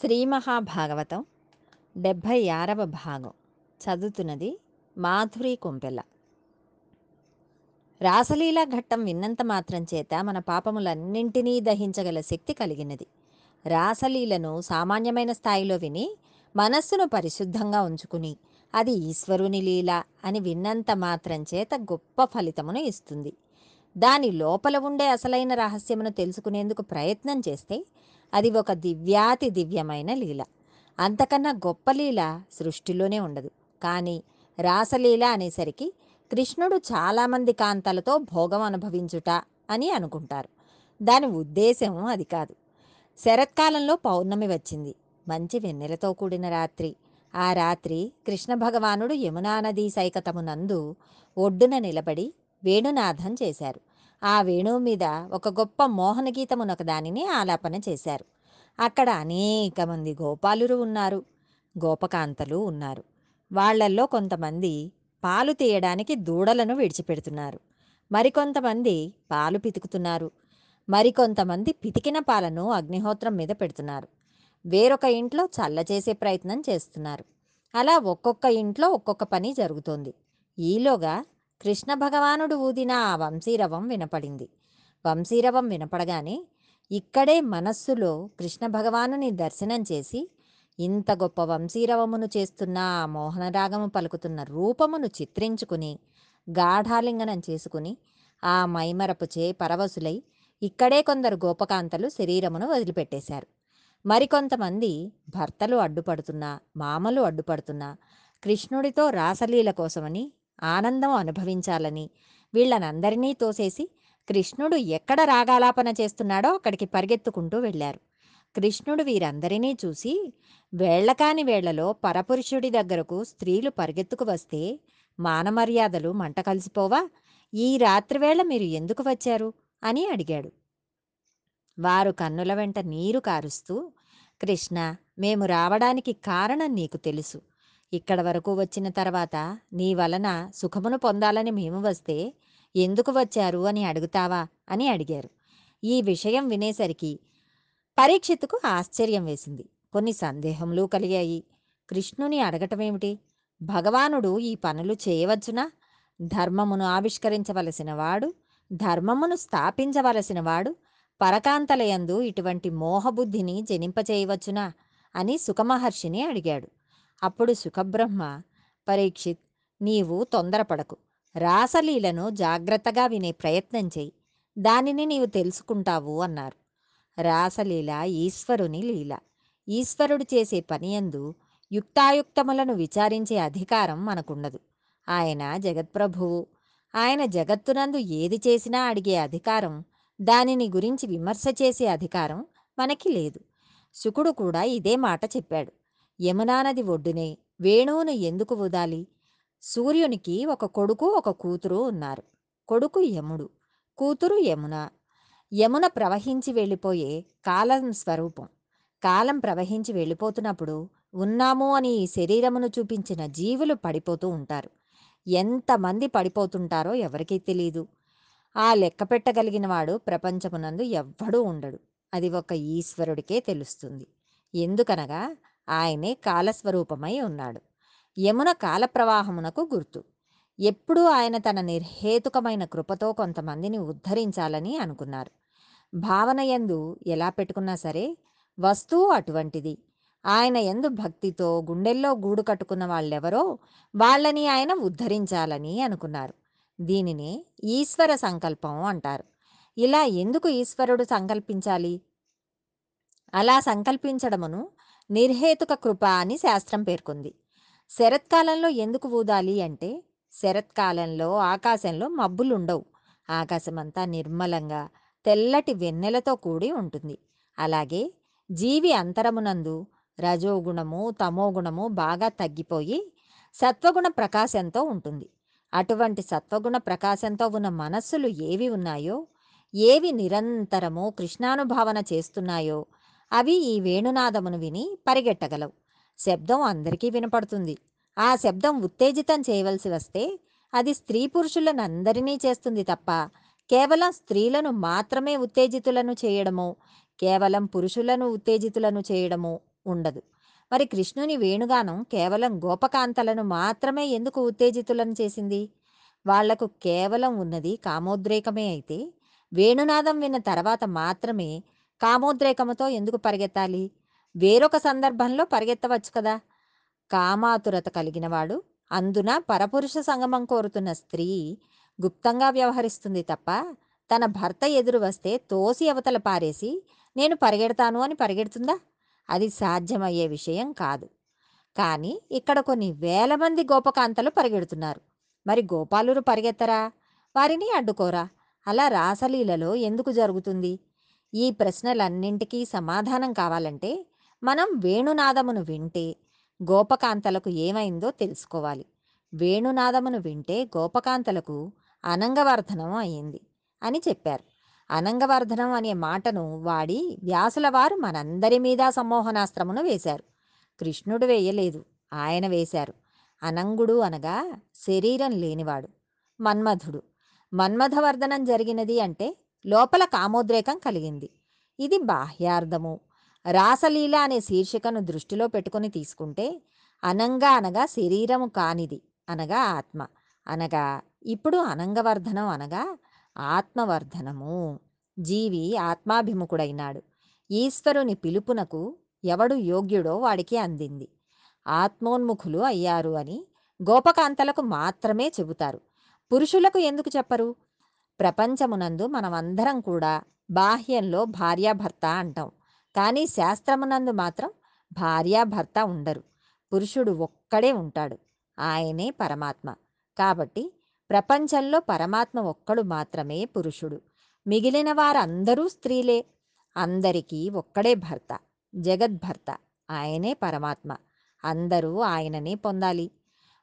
శ్రీ మహాభాగవతం డెబ్భై ఆరవ భాగం. చదువుతున్నది మాధురి కొంపెల్ల. రాసలీలా ఘట్టం విన్నంత మాత్రం చేత మన పాపములన్నింటినీ దహించగల శక్తి కలిగినది. రాసలీలను సామాన్యమైన స్థాయిలో విని మనస్సును పరిశుద్ధంగా ఉంచుకుని అది ఈశ్వరుని లీల అని విన్నంత మాత్రం చేత గొప్ప ఫలితమును ఇస్తుంది. దాని లోపల ఉండే అసలైన రహస్యమును తెలుసుకునేందుకు ప్రయత్నం చేస్తే అది ఒక దివ్యాతి దివ్యమైన లీల. అంతకన్నా గొప్ప లీల సృష్టిలోనే ఉండదు. కానీ రాసలీల అనేసరికి కృష్ణుడు చాలామంది కాంతలతో భోగం అనుభవించుట అని అనుకుంటారు. దాని ఉద్దేశం అది కాదు. శరత్కాలంలో పౌర్ణమి వచ్చింది. మంచి వెన్నెలతో కూడిన రాత్రి. ఆ రాత్రి కృష్ణ భగవానుడు యమునా నదీ సైకతమునందు ఒడ్డున నిలబడి వేణునాథం చేశారు. ఆ వేణువు మీద ఒక గొప్ప మోహన గీతమునొక దానిని ఆలాపన చేశారు. అక్కడ అనేక మంది గోపాలురు ఉన్నారు గోపకాంతలు ఉన్నారు. వాళ్ళల్లో కొంతమంది పాలు తీయడానికి దూడలను విడిచిపెడుతున్నారు. మరికొంతమంది పాలు పితుకుతున్నారు. మరికొంతమంది పితికిన పాలను అగ్నిహోత్రం మీద పెడుతున్నారు. వేరొక ఇంట్లో చల్ల చేసే ప్రయత్నం చేస్తున్నారు. అలా ఒక్కొక్క ఇంట్లో ఒక్కొక్క పని జరుగుతోంది. ఈలోగా కృష్ణ భగవానుడు ఊదిన ఆ వంశీరవం వినపడింది. వంశీరవం వినపడగానే ఇక్కడే మనస్సులో కృష్ణ భగవానుని దర్శనం చేసి ఇంత గొప్ప వంశీరవమును చేస్తున్న ఆ మోహనరాగము పలుకుతున్న రూపమును చిత్రించుకుని గాఢాలింగనం చేసుకుని ఆ మైమరపుచే పరవశులై ఇక్కడే కొందరు గోపకాంతలు శరీరమును వదిలిపెట్టేశారు. మరికొంతమంది భర్తలు అడ్డుపడుతున్నా మామలు అడ్డుపడుతున్నా కృష్ణుడితో రాసలీల కోసమని ఆనందం అనుభవించాలని. వీళ్ళనందరినీ తోసేసి కృష్ణుడు ఎక్కడ రాగాలాపన చేస్తున్నాడో అక్కడికి పరిగెత్తుకుంటూ వెళ్ళారు. కృష్ణుడు వీరందరినీ చూసి వేళ్ళకాని వేళ్ళలో పరపురుషుడి దగ్గరకు స్త్రీలు పరిగెత్తుకు వస్తే మానమర్యాదలు మంట కలిసిపోవా? ఈ రాత్రివేళ మీరు ఎందుకు వచ్చారు? అని అడిగాడు. వారు కన్నుల వెంట నీరు కారుస్తూ కృష్ణ మేము రావడానికి కారణం నీకు తెలుసు. ఇక్కడ వరకు వచ్చిన తర్వాత నీ వలన సుఖమును పొందాలని మేము వస్తే ఎందుకు వచ్చారు అని అడుగుతావా అని అడిగారు. ఈ విషయం వినేసరికి పరీక్షిత్తుకు ఆశ్చర్యం వేసింది. కొన్ని సందేహములు కలిగాయి. కృష్ణుని అడగటమేమిటి? భగవానుడు ఈ పనులు చేయవచ్చునా? ధర్మమును ఆవిష్కరించవలసిన వాడు ధర్మమును స్థాపించవలసిన వాడు పరకాంతలయందు ఇటువంటి మోహబుద్ధిని జనింపచేయవచ్చునా అని సుఖమహర్షిని అడిగాడు. అప్పుడు సుఖబ్రహ్మ పరీక్షిత్ నీవు తొందరపడకు. రాసలీలను జాగ్రత్తగా వినే ప్రయత్నం చేయి దానిని నీవు తెలుసుకుంటావు అన్నారు. రాసలీల ఈశ్వరుని లీల. ఈశ్వరుడు చేసే పనియందు యుక్తాయుక్తములను విచారించే అధికారం మనకుండదు. ఆయన జగత్ప్రభువు. ఆయన జగత్తునందు ఏది చేసినా అడిగే అధికారం దానిని గురించి విమర్శ చేసే అధికారం మనకి లేదు. శుకుడు కూడా ఇదే మాట చెప్పాడు. యమునా నది ఒడ్డునే వేణువును ఎందుకు ఉదాలి సూర్యునికి ఒక కొడుకు ఒక కూతురు ఉన్నారు. కొడుకు యముడు కూతురు యమున. యమున ప్రవహించి వెళ్ళిపోయే కాలం స్వరూపం. కాలం ప్రవహించి వెళ్ళిపోతున్నప్పుడు ఉన్నాము అని ఈ శరీరమును చూపించిన జీవులు పడిపోతూ ఉంటారు. ఎంతమంది పడిపోతుంటారో ఎవరికీ తెలియదు ఆ లెక్క పెట్టగలిగిన వాడు ప్రపంచమునందు ఎవ్వడూ ఉండడు. అది ఒక ఈశ్వరుడికే తెలుస్తుంది. ఎందుకనగా ఆయనే కాలస్వరూపమై ఉన్నాడు. యమున కాలప్రవాహమునకు గుర్తు. ఎప్పుడూ ఆయన తన నిర్హేతుకమైన కృపతో కొంతమందిని ఉద్ధరించాలని అనుకున్నారు. భావన ఎందు ఎలా పెట్టుకున్నా సరే వస్తువు అటువంటిది. ఆయన ఎందు భక్తితో గుండెల్లో గూడు కట్టుకున్న వాళ్ళెవరో వాళ్ళని ఆయన ఉద్ధరించాలని అనుకున్నారు. దీనినే ఈశ్వర సంకల్పం అంటారు. ఇలా ఎందుకు ఈశ్వరుడు సంకల్పించాలి? అలా సంకల్పించడమును నిర్హేతుక కృప అని శాస్త్రం పేర్కొంది. శరత్కాలంలో ఎందుకు ఊదాలి అంటే శరత్కాలంలో ఆకాశంలో మబ్బులుండవు. ఆకాశమంతా నిర్మలంగా తెల్లటి వెన్నెలతో కూడి ఉంటుంది. అలాగే జీవి అంతరమునందు రజోగుణము తమోగుణము బాగా తగ్గిపోయి సత్వగుణ ప్రకాశంతో ఉంటుంది. అటువంటి సత్వగుణ ప్రకాశంతో ఉన్న మనస్సులు ఏవి ఉన్నాయో ఏవి నిరంతరము కృష్ణానుభావన చేస్తున్నాయో అవి ఈ వేణునాదమును విని పరిగెట్టగలవు. శబ్దం అందరికీ వినపడుతుంది. ఆ శబ్దం ఉత్తేజితం చేయవలసి వస్తే అది స్త్రీ పురుషులను అందరినీ చేస్తుంది తప్ప కేవలం స్త్రీలను మాత్రమే ఉత్తేజితులను చేయడము కేవలం పురుషులను ఉత్తేజితులను చేయడము ఉండదు. మరి కృష్ణుని వేణుగానం కేవలం గోపకాంతలను మాత్రమే ఎందుకు ఉత్తేజితులను చేసింది? వాళ్ళకు కేవలం ఉన్నది కామోద్రేకమే అయితే వేణునాదం విన్న తర్వాత మాత్రమే కామోద్రేకముతో ఎందుకు పరిగెత్తాలి? వేరొక సందర్భంలో పరిగెత్తవచ్చు కదా. కామాతురత కలిగినవాడు అందున పరపురుష సంగమం కోరుతున్న స్త్రీ గుప్తంగా వ్యవహరిస్తుంది తప్ప తన భర్త ఎదురు వస్తే తోసి అవతల పారేసి నేను పరిగెడతాను అని పరిగెడుతుందా? అది సాధ్యమయ్యే విషయం కాదు. కానీ ఇక్కడ కొన్ని వేల మంది గోపకాంతలు పరిగెడుతున్నారు. మరి గోపాలురు పరిగెత్తరా? వారిని అడ్డుకోరా? అలా రాసలీలలో ఎందుకు జరుగుతుంది? ఈ ప్రశ్నలన్నింటికీ సమాధానం కావాలంటే మనం వేణునాదమును వింటే గోపకాంతలకు ఏమైందో తెలుసుకోవాలి. వేణునాదమును వింటే గోపకాంతలకు అనంగవర్ధనం అయింది అని చెప్పారు. అనంగవర్ధనం అనే మాటను వాడి వ్యాసుల వారు మనందరి మీద సమ్మోహనాస్త్రమును వేశారు. కృష్ణుడు వేయలేదు ఆయన వేశారు. అనంగుడు అనగా శరీరం లేనివాడు మన్మధుడు. మన్మథవర్ధనం జరిగినది అంటే లోపల కామోద్రేకం కలిగింది. ఇది బాహ్యార్థము. రాసలీల అనే శీర్షికను దృష్టిలో పెట్టుకుని తీసుకుంటే అనంగా అనగా శరీరము కానిది అనగా ఆత్మ. అనగా ఇప్పుడు అనంగవర్ధనం అనగా ఆత్మవర్ధనము. జీవి ఆత్మాభిముఖుడైనాడు. ఈశ్వరుని పిలుపునకు ఎవడు యోగ్యుడో వాడికి అందింది. ఆత్మోన్ముఖులు అయ్యారు అని గోపకాంతలకు మాత్రమే చెబుతారు. పురుషులకు ఎందుకు చెప్పరు? ప్రపంచమునందు మనమందరం కూడా బాహ్యంలో భార్యాభర్త అంటాం. కానీ శాస్త్రమునందు మాత్రం భార్యాభర్త ఉండరు. పురుషుడు ఒక్కడే ఉంటాడు. ఆయనే పరమాత్మ. కాబట్టి ప్రపంచంలో పరమాత్మ ఒక్కడు మాత్రమే పురుషుడు. మిగిలిన వారందరూ స్త్రీలే. అందరికీ ఒక్కడే భర్త. జగద్భర్త. ఆయనే పరమాత్మ. అందరూ ఆయననే పొందాలి.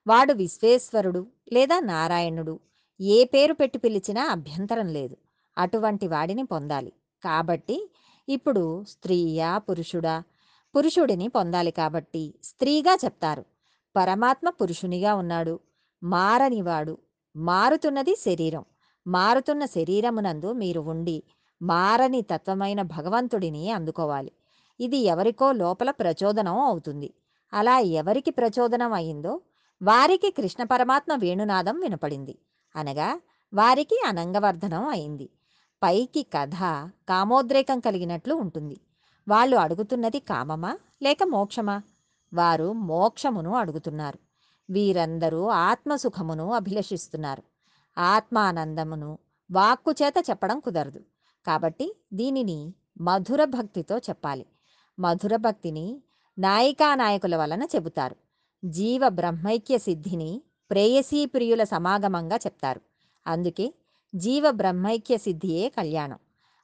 వాడు విశ్వేశ్వరుడు లేదా నారాయణుడు. ఏ పేరు పెట్టి పిలిచినా అభ్యంతరం లేదు. అటువంటి వాడిని పొందాలి. కాబట్టి ఇప్పుడు స్త్రీయా పురుషుడా? పురుషుడిని పొందాలి కాబట్టి స్త్రీగా చెప్తారు. పరమాత్మ పురుషునిగా ఉన్నాడు. మారనివాడు మారుతున్నది శరీరం. మారుతున్న శరీరమునందు మీరు ఉండి మారని తత్వమైన భగవంతుడిని అందుకోవాలి. ఇది ఎవరికో లోపల ప్రచోదనం అవుతుంది. అలా ఎవరికి ప్రచోదనం అయిందో వారికి కృష్ణ పరమాత్మ వేణునాదం వినపడింది. అనగా వారికి అనంగవర్ధనం అయింది. పైకి కథ కామోద్రేకం కలిగినట్లు ఉంటుంది. వాళ్ళు అడుగుతున్నది కామమా లేక మోక్షమా? వారు మోక్షమును అడుగుతున్నారు. వీరందరూ ఆత్మసుఖమును అభిలషిస్తున్నారు. ఆత్మానందమును వాక్కు చేత చెప్పడం కుదరదు. కాబట్టి దీనిని మధుర భక్తితో చెప్పాలి. మధుర భక్తిని నాయికా నాయకుల వలన చెబుతారు. జీవ బ్రహ్మైక్య సిద్ధిని ప్రేయసీ ప్రియుల సమాగమంగా చెప్తారు. అందుకే జీవ బ్రహ్మైక్య సిద్ధియే కళ్యాణం.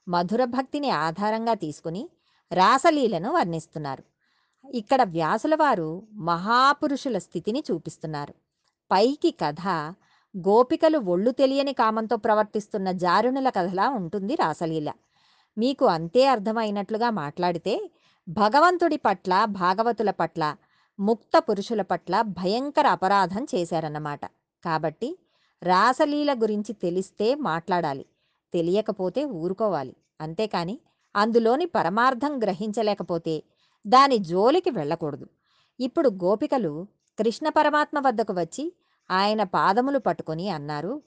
మధుర భక్తిని ఆధారంగా తీసుకుని రాసలీలను వర్ణిస్తున్నారు. ఇక్కడ వ్యాసుల వారు మహాపురుషుల స్థితిని చూపిస్తున్నారు. పైకి కథ గోపికలు ఒళ్ళు తెలియని కామంతో ప్రవర్తిస్తున్న జారుణుల కథలా ఉంటుంది రాసలీల. మీకు అంతే అర్థమైనట్లుగా మాట్లాడితే భగవంతుడి పట్ల భాగవతుల పట్ల ముక్త పురుషుల పట్ల భయంకర అపరాధం చేశారన్నమాట. కాబట్టి రాసలీల గురించి తెలిస్తే మాట్లాడాలి. తెలియకపోతే ఊరుకోవాలి. అంతేకాని అందులోని పరమార్థం గ్రహించలేకపోతే దాని జోలికి వెళ్ళకూడదు. ఇప్పుడు గోపికలు కృష్ణ పరమాత్మ వద్దకు వచ్చి ఆయన పాదములు పట్టుకొని అన్నారు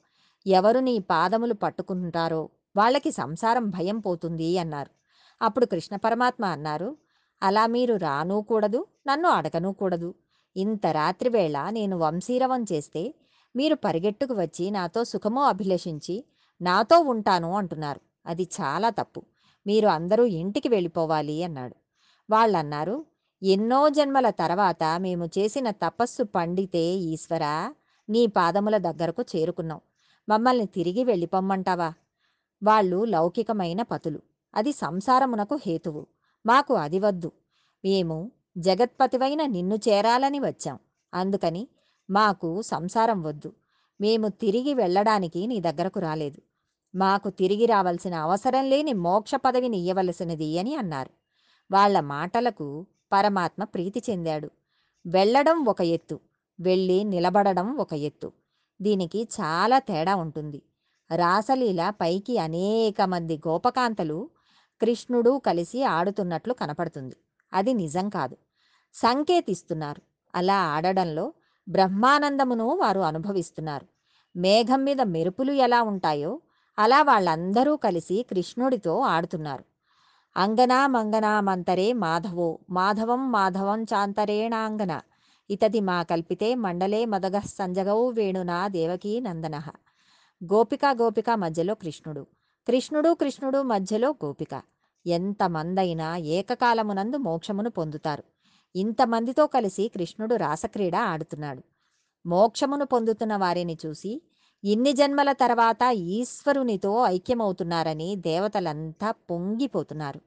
ఎవరు నీ పాదములు పట్టుకుంటారో వాళ్ళకి సంసారం భయం పోతుంది అన్నారు. అప్పుడు కృష్ణ పరమాత్మ అన్నారు అలా మీరు రానూ కూడదు నన్ను అడగనూ కూడదు. ఇంత రాత్రివేళ నేను వంశీరవం చేస్తే మీరు పరిగెట్టుకు వచ్చి నాతో సుఖమో అభిలషించి నాతో ఉంటాను అంటున్నారు. అది చాలా తప్పు. మీరు అందరూ ఇంటికి వెళ్ళిపోవాలి అన్నాడు. వాళ్ళన్నారు ఎన్నో జన్మల తర్వాత మేము చేసిన తపస్సు పండితే ఈశ్వరా నీ పాదముల దగ్గరకు చేరుకున్నాం. మమ్మల్ని తిరిగి వెళ్ళిపోమ్మంటావా? వాళ్ళు లౌకికమైన పతులు. అది సంసారమునకు హేతువు. మాకు అది వద్దు. మేము జగత్పతివైన నిన్ను చేరాలని వచ్చాం. అందుకని మాకు సంసారం వద్దు. మేము తిరిగి వెళ్ళడానికి నీ దగ్గరకు రాలేదు. మాకు తిరిగి రావాల్సిన అవసరం లేని మోక్ష పదవిని ఇయ్యవలసినది అని అన్నారు. వాళ్ళ మాటలకు పరమాత్మ ప్రీతి చెందాడు. వెళ్ళడం ఒక ఎత్తు వెళ్ళి నిలబడడం ఒక ఎత్తు. దీనికి చాలా తేడా ఉంటుంది. రాసలీల పైకి అనేక మంది గోపకాంతలు కృష్ణుడు కలిసి ఆడుతున్నట్లు కనపడుతుంది. అది నిజం కాదు. సంకేతిస్తున్నారు. అలా ఆడడంలో బ్రహ్మానందమును వారు అనుభవిస్తున్నారు. మేఘం మీద మెరుపులు ఎలా ఉంటాయో అలా వాళ్ళందరూ కలిసి కృష్ణుడితో ఆడుతున్నారు. అంగనా మంగనామంతరే మాధవో మాధవం మాధవం చాంతరేణాంగన ఇతది మా కల్పితే మండలే మదగ సంజగౌ వేణునా దేవకీ నందన. గోపిక గోపిక మధ్యలో కృష్ణుడు. కృష్ణుడు కృష్ణుడు మధ్యలో గోపిక. ఎంతమందైనా ఏకకాలమునందు మోక్షమును పొందుతారు. ఇంతమందితో కలిసి కృష్ణుడు రాసక్రీడ ఆడుతున్నాడు. మోక్షమును పొందుతున్న వారిని చూసి ఇన్ని జన్మల తర్వాత ఈశ్వరునితో ఐక్యమవుతున్నారని దేవతలంతా పొంగిపోతున్నారు.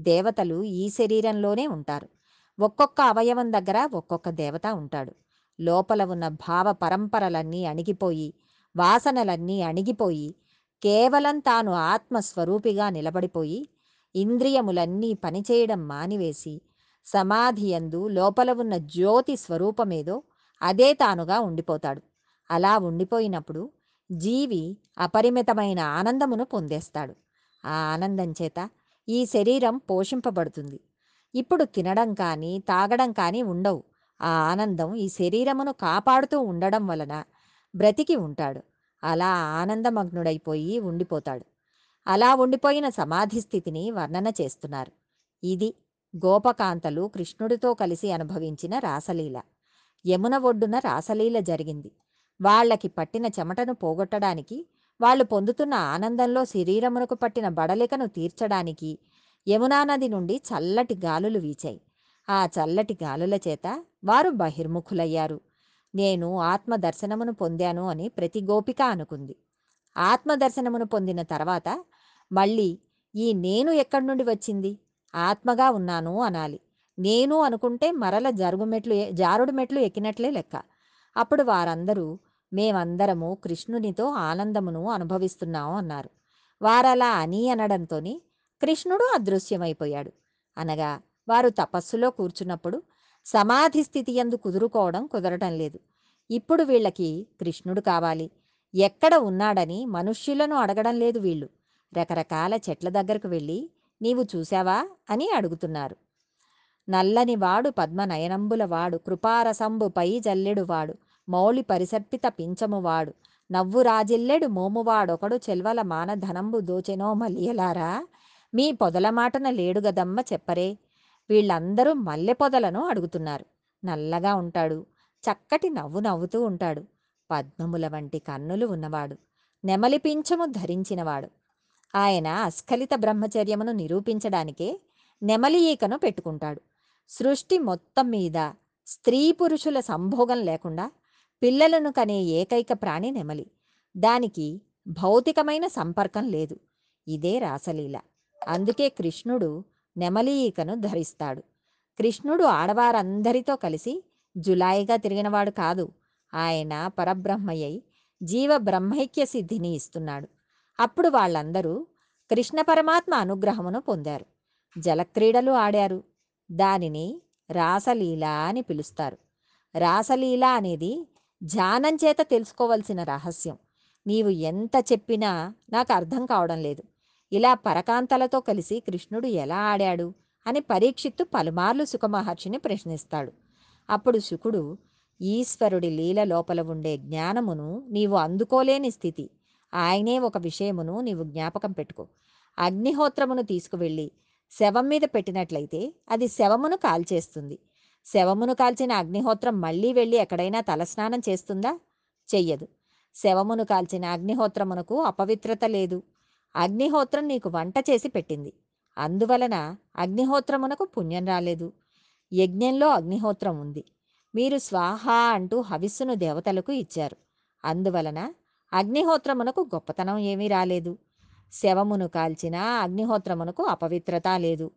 దేవతలు ఈ శరీరంలోనే ఉంటారు. ఒక్కొక్క అవయవం దగ్గర ఒక్కొక్క దేవత ఉంటాడు. లోపల ఉన్న భావ పరంపరలన్నీ అణిగిపోయి వాసనలన్నీ అణిగిపోయి కేవలం తాను ఆత్మస్వరూపిగా నిలబడిపోయి ఇంద్రియములన్నీ పనిచేయడం మానివేసి సమాధియందు లోపల ఉన్న జ్యోతి స్వరూపమేదో అదే తానుగా ఉండిపోతాడు. అలా ఉండిపోయినప్పుడు జీవి అపరిమితమైన ఆనందమును పొందేస్తాడు. ఆ ఆనందం చేత ఈ శరీరం పోషింపబడుతుంది. ఇప్పుడు తినడం కానీ తాగడం కానీ ఉండవు. ఆ ఆనందం ఈ శరీరమును కాపాడుతూ ఉండడం వలన బ్రతికి ఉంటాడు. అలా ఆనందమగ్నుడైపోయి ఉండిపోతాడు. అలా ఉండిపోయిన సమాధి స్థితిని వర్ణన చేస్తున్నారు. ఇది గోపకాంతలు కృష్ణుడితో కలిసి అనుభవించిన రాసలీల. యమున ఒడ్డున రాసలీల జరిగింది. వాళ్ళకి పట్టిన చెమటను పోగొట్టడానికి వాళ్ళు పొందుతున్న ఆనందంలో శరీరమునకు పట్టిన బడలికను తీర్చడానికి యమునా నది నుండి చల్లటి గాలులు వీచాయి. ఆ చల్లటి గాలుల చేత వారు బహిర్ముఖులయ్యారు. నేను ఆత్మదర్శనమును పొందాను అని ప్రతి గోపిక అనుకుంది. ఆత్మదర్శనమును పొందిన తర్వాత మళ్ళీ ఈ నేను ఎక్కడి నుండి వచ్చింది? ఆత్మగా ఉన్నాను అనాలి. నేను అనుకుంటే మరల జరుగు మెట్లు జారుడు మెట్లు ఎక్కినట్లే లెక్క. అప్పుడు వారందరూ మేమందరము కృష్ణునితో ఆనందమును అనుభవిస్తున్నాము అన్నారు. వారలా అని అనడంతో కృష్ణుడు అదృశ్యమైపోయాడు. అనగా వారు తపస్సులో కూర్చున్నప్పుడు సమాధి స్థితి యందు కుదురుకోవడం కుదరటం లేదు. ఇప్పుడు వీళ్ళకి కృష్ణుడు కావాలి. ఎక్కడ ఉన్నాడని మనుష్యులను అడగడం లేదు వీళ్ళు. రకరకాల చెట్ల దగ్గరకు వెళ్ళి నీవు చూశావా? అని అడుగుతున్నారు. నల్లని వాడు పద్మనయనంబుల వాడు కృపారసంబు పై జల్లెడు వాడు మౌలి పరిసర్పిత పించమువాడు నవ్వు రాజిల్లెడు మోమువాడొకడు చెల్వల మానధనంబు దోచెనో మలియలారా మీ పొదల మాటన లేడు గదమ్మ చెప్పరే. వీళ్ళందరూ మల్లె పొదలను అడుగుతున్నారు. నల్లగా ఉంటాడు. చక్కటి నవ్వు నవ్వుతూ ఉంటాడు. పద్మముల వంటి కన్నులు ఉన్నవాడు. నెమలి పింఛము ధరించినవాడు. ఆయన అస్ఖలిత బ్రహ్మచర్యమును నిరూపించడానికే నెమలి ఈకను పెట్టుకుంటాడు. సృష్టి మొత్తం మీద స్త్రీ పురుషుల సంభోగం లేకుండా పిల్లలను కనే ఏకైక ప్రాణి నెమలి. దానికి భౌతికమైన సంపర్కం లేదు. ఇదే రాసలీల. అందుకే కృష్ణుడు నెమలీకను ధరిస్తాడు. కృష్ణుడు ఆడవారందరితో కలిసి జులాయిగా తిరిగినవాడు కాదు. ఆయన పరబ్రహ్మయ్యై జీవ బ్రహ్మైక్య సిద్ధిని ఇస్తున్నాడు. అప్పుడు వాళ్ళందరూ కృష్ణ పరమాత్మ అనుగ్రహమును పొందారు. జలక్రీడలు ఆడారు. దానిని రాసలీల అని పిలుస్తారు. రాసలీల అనేది ధ్యానం చేత తెలుసుకోవలసిన రహస్యం. నీవు ఎంత చెప్పినా నాకు అర్థం కావడం లేదు. ఇలా పరకాంతలతో కలిసి కృష్ణుడు ఎలా ఆడాడు అని పరీక్షిత్తు పలుమార్లు సుఖమహర్షిని ప్రశ్నిస్తాడు. అప్పుడు శుకుడు ఈశ్వరుడి లీల లోపల ఉండే జ్ఞానమును నీవు అందుకోలేని స్థితి. ఆయనే ఒక విషయమును నీవు జ్ఞాపకం పెట్టుకో. అగ్నిహోత్రమును తీసుకువెళ్ళి శవం మీద పెట్టినట్లయితే అది శవమును కాల్చేస్తుంది. శవమును కాల్చిన అగ్నిహోత్రం మళ్ళీ వెళ్ళి ఎక్కడైనా తలస్నానం చేస్తుందా? చెయ్యదు. శవమును కాల్చిన అగ్నిహోత్రమునకు అపవిత్రత లేదు. అగ్నిహోత్రం నీకు వంట చేసి పెట్టింది. అందువలన అగ్నిహోత్రమునకు పుణ్యం రాలేదు. యజ్ఞంలో అగ్నిహోత్రం ఉంది. మీరు స్వాహ అంటూ హవిస్సును దేవతలకు ఇచ్చారు. అందువలన అగ్నిహోత్రమునకు గొప్పతనం ఏమీ రాలేదు. శవమును కాల్చినా అగ్నిహోత్రమునకు అపవిత్రత లేదు.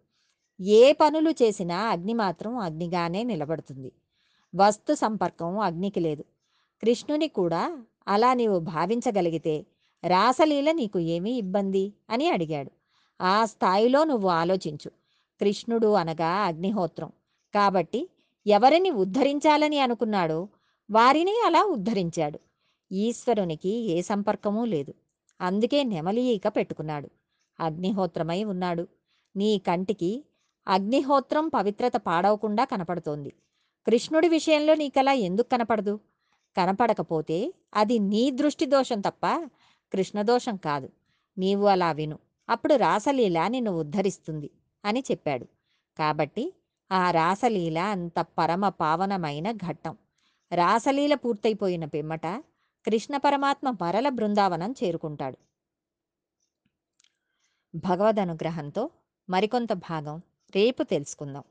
ఏ పనులు చేసినా అగ్ని మాత్రం అగ్నిగానే నిలబడుతుంది. వస్తు సంపర్కం అగ్నికి లేదు. కృష్ణుని కూడా అలా నీవు భావించగలిగితే రాసలీల నీకు ఏమీ ఇబ్బంది? అని అడిగాడు. ఆ స్థాయిలో నువ్వు ఆలోచించు. కృష్ణుడు అనగా అగ్నిహోత్రం. కాబట్టి ఎవరిని ఉద్ధరించాలని అనుకున్నాడో వారిని అలా ఉద్ధరించాడు. ఈశ్వరునికి ఏ సంపర్కమూ లేదు. అందుకే నెమలి ఈక పెట్టుకున్నాడు. అగ్నిహోత్రమై ఉన్నాడు. నీ కంటికి అగ్నిహోత్రం పవిత్రత పాడవకుండా కనపడుతోంది. కృష్ణుడి విషయంలో నీకలా ఎందుకు కనపడదు? కనపడకపోతే అది నీ దృష్టి దోషం తప్ప కృష్ణదోషం కాదు. నీవు అలా విను. అప్పుడు రాసలీల నిన్ను ఉద్ధరిస్తుంది అని చెప్పాడు. కాబట్టి ఆ రాసలీల అంత పరమ పావనమైన ఘట్టం. రాసలీల పూర్తయిపోయిన పిమ్మట కృష్ణ పరమాత్మ మరల బృందావనం చేరుకుంటాడు. భగవద్ అనుగ్రహంతో మరికొంత భాగం రేపు తెలుసుకుందాం.